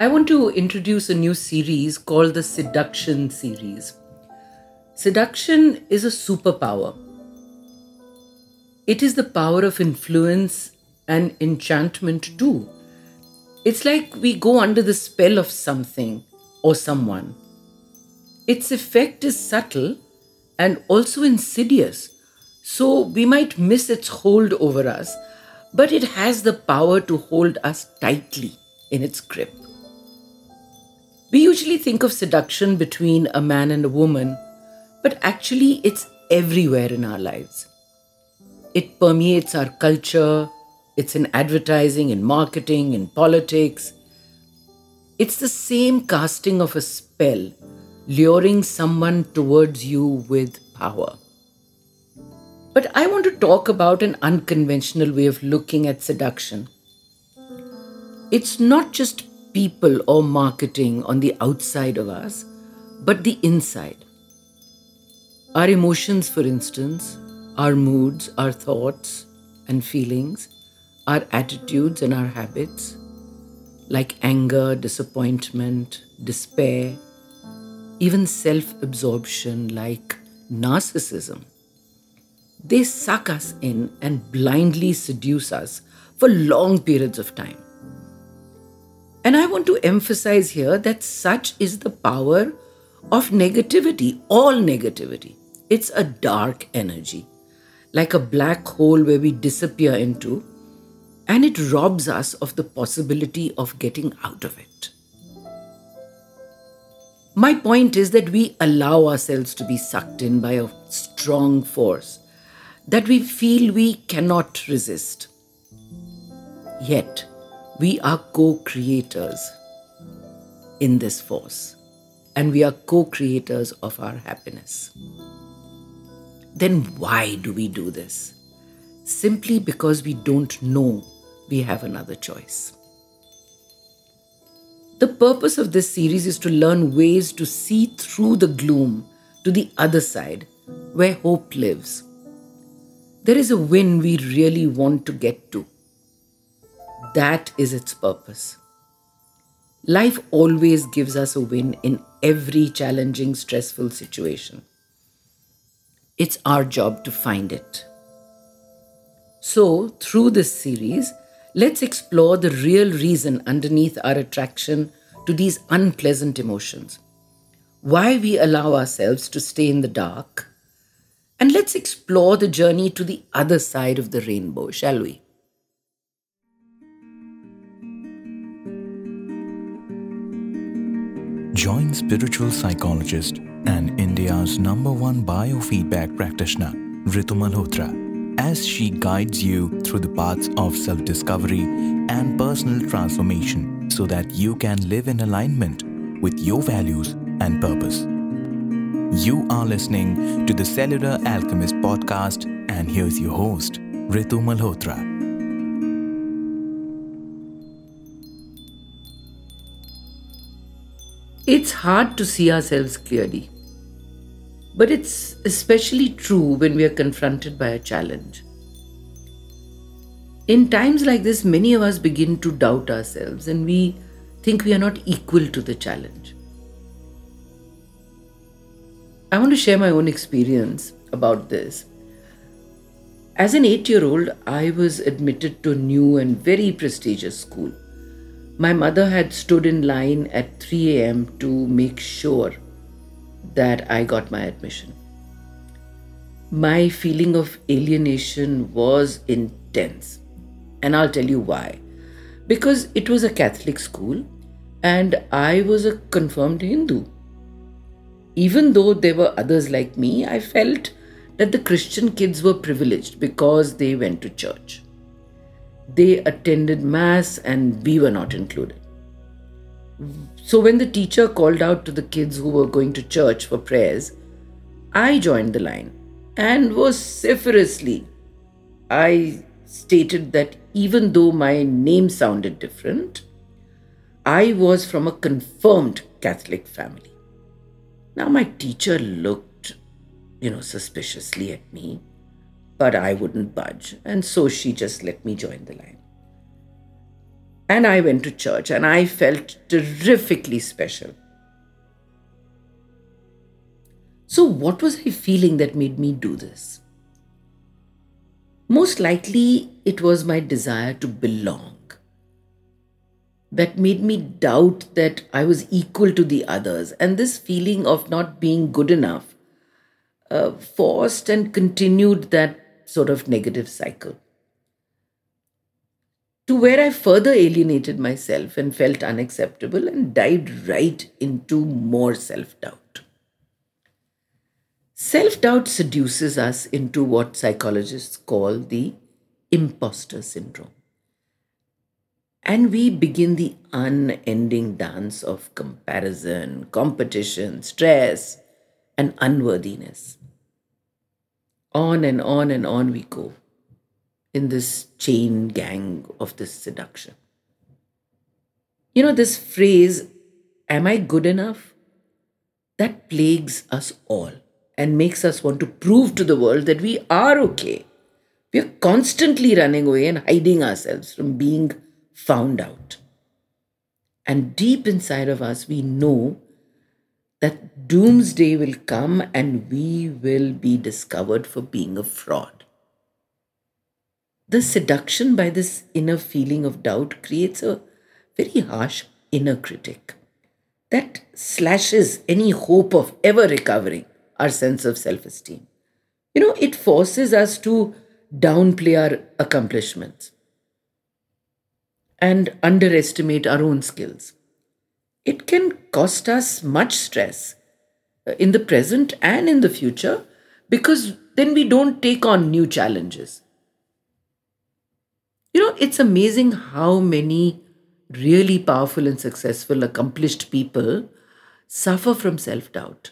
I want to introduce a new series called the Seduction series. Seduction is a superpower. It is the power of influence and enchantment too. It's like we go under the spell of something or someone. Its effect is subtle and also insidious, so we might miss its hold over us, but it has the power to hold us tightly in its grip. We usually think of seduction between a man and a woman but actually it's everywhere in our lives. It permeates our culture, it's in advertising, in marketing, in politics. It's the same casting of a spell, luring someone towards you with power. But I want to talk about an unconventional way of looking at seduction. It's not just people or marketing on the outside of us, but the inside. Our emotions, for instance, our moods, our thoughts and feelings, our attitudes and our habits, like anger, disappointment, despair, even self absorption, like narcissism. They suck us in and blindly seduce us for long periods of time. And I want to emphasize here that such is the power of negativity, all negativity. It's a dark energy, like a black hole where we disappear into, and it robs us of the possibility of getting out of it. My point is that we allow ourselves to be sucked in by a strong force that we feel we cannot resist. Yet, we are co creators in this force, and we are co creators of our happiness. Then why do we do this? Simply because we don't know we have another choice. The purpose of this series is to learn ways to see through the gloom to the other side where hope lives. There is a win we really want to get to. That is its purpose. Life always gives us a win in every challenging, stressful situation. It's our job to find it. So, through this series, let's explore the real reason underneath our attraction to these unpleasant emotions, why we allow ourselves to stay in the dark, and let's explore the journey to the other side of the rainbow, shall we? Join spiritual psychologist and India's number one biofeedback practitioner, Ritu Malhotra, as she guides you through the paths of self discovery and personal transformation so that you can live in alignment with your values and purpose. You are listening to the Cellular Alchemist podcast, and here's your host, Ritu Malhotra. It's hard to see ourselves clearly. But it's especially true when we are confronted by a challenge. In times like this, many of us begin to doubt ourselves and we think we are not equal to the challenge. I want to share my own experience about this. As an eight year old, I was admitted to a new and very prestigious school. My mother had stood in line at 3 a.m. to make sure that I got my admission. My feeling of alienation was intense, and I'll tell you why. Because it was a Catholic school and I was a confirmed Hindu. Even though there were others like me, I felt that the Christian kids were privileged because they went to church. They attended Mass and we were not included. So when the teacher called out to the kids who were going to church for prayers, I joined the line and vociferously I stated that even though my name sounded different, I was from a confirmed Catholic family. Now my teacher looked, you know, suspiciously at me but I wouldn't budge, and so she just let me join the line. And I went to church and I felt terrifically special. So, what was I feeling that made me do this? Most likely, it was my desire to belong that made me doubt that I was equal to the others. And this feeling of not being good enough uh, forced and continued that sort of negative cycle. To where I further alienated myself and felt unacceptable and dived right into more self doubt. Self doubt seduces us into what psychologists call the imposter syndrome. And we begin the unending dance of comparison, competition, stress, and unworthiness. On and on and on we go in this chain gang of this seduction. You know, this phrase, Am I good enough? That plagues us all and makes us want to prove to the world that we are okay. We are constantly running away and hiding ourselves from being found out. And deep inside of us, we know that doomsday will come and we will be discovered for being a fraud. The seduction by this inner feeling of doubt creates a very harsh inner critic that slashes any hope of ever recovering our sense of self esteem. You know, it forces us to downplay our accomplishments and underestimate our own skills. It can cost us much stress uh, in the present and in the future because then we don't take on new challenges. You know, it's amazing how many really powerful and successful, accomplished people suffer from self doubt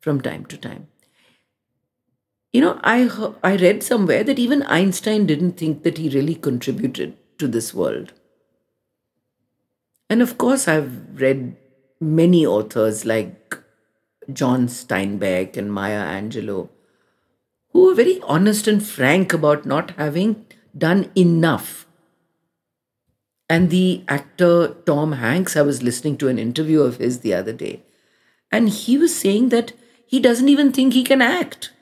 from time to time. You know, I, I read somewhere that even Einstein didn't think that he really contributed to this world. And of course, I've read many authors like John Steinbeck and Maya Angelou who are very honest and frank about not having done enough. And the actor Tom Hanks, I was listening to an interview of his the other day, and he was saying that he doesn't even think he can act.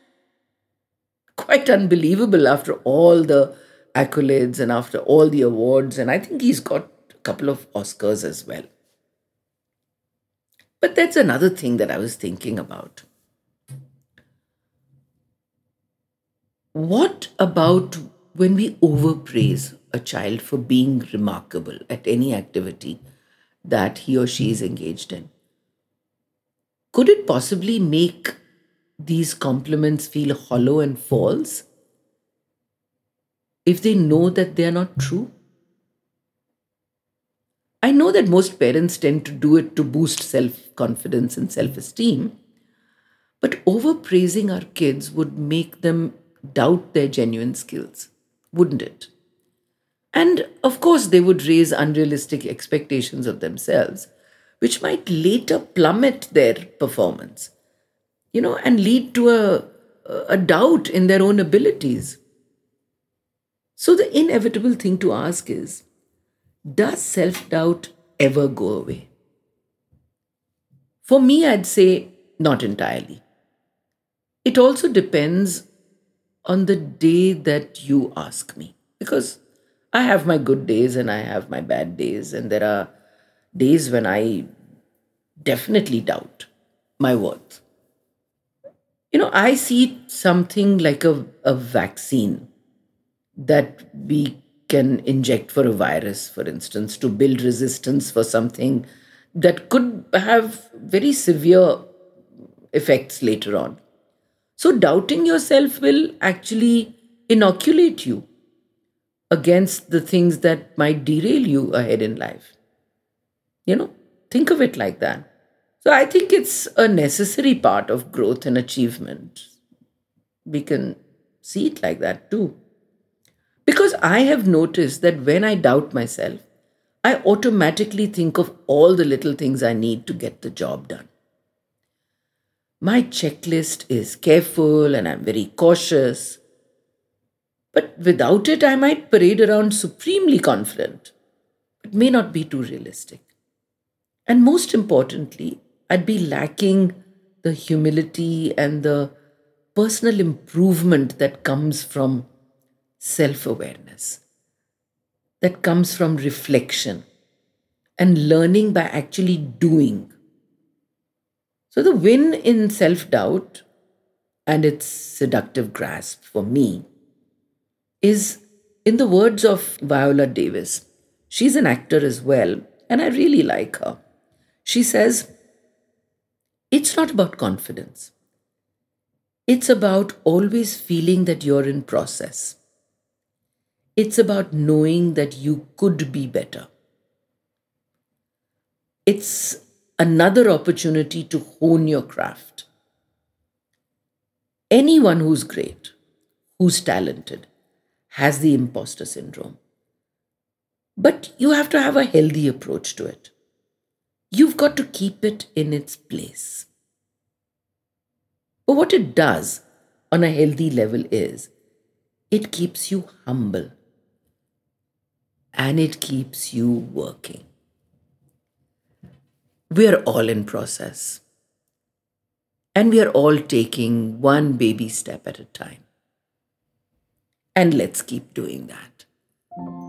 Quite unbelievable after all the accolades and after all the awards. And I think he's got couple of Oscars as well. But that's another thing that I was thinking about. What about when we overpraise a child for being remarkable at any activity that he or she is engaged in? Could it possibly make these compliments feel hollow and false if they know that they are not true? I know that most parents tend to do it to boost self confidence and self esteem, but overpraising our kids would make them doubt their genuine skills, wouldn't it? And of course, they would raise unrealistic expectations of themselves, which might later plummet their performance, you know, and lead to a, a doubt in their own abilities. So, the inevitable thing to ask is does self doubt ever go away? For me, I'd say not entirely. It also depends on the day that you ask me. Because I have my good days and I have my bad days, and there are days when I definitely doubt my worth. You know, I see something like a, a vaccine that we can inject for a virus, for instance, to build resistance for something that could have very severe effects later on. So, doubting yourself will actually inoculate you against the things that might derail you ahead in life. You know, think of it like that. So, I think it's a necessary part of growth and achievement. We can see it like that too. Because I have noticed that when I doubt myself, I automatically think of all the little things I need to get the job done. My checklist is careful and I'm very cautious. But without it, I might parade around supremely confident, it may not be too realistic. And most importantly, I'd be lacking the humility and the personal improvement that comes from self awareness, that comes from reflection and learning by actually doing. So, the win in self doubt and its seductive grasp for me is, in the words of Viola Davis, she's an actor as well, and I really like her. She says, It's not about confidence, it's about always feeling that you're in process. It's about knowing that you could be better. It's another opportunity to hone your craft. Anyone who's great, who's talented, has the imposter syndrome. But you have to have a healthy approach to it. You've got to keep it in its place. But what it does on a healthy level is it keeps you humble and it keeps you working. We're all in process. And we are all taking one baby step at a time. And let's keep doing that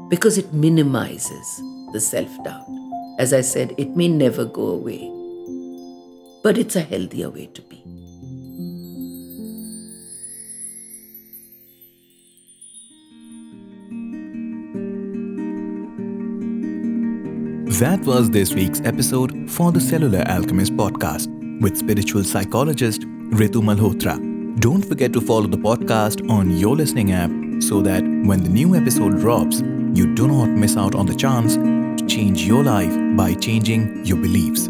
because it minimizes the self doubt. As I said, it may never go away, but it's a healthier way to be. That was this week's episode for the Cellular Alchemist podcast with spiritual psychologist Ritu Malhotra. Don't forget to follow the podcast on your listening app so that when the new episode drops, you do not miss out on the chance to change your life by changing your beliefs.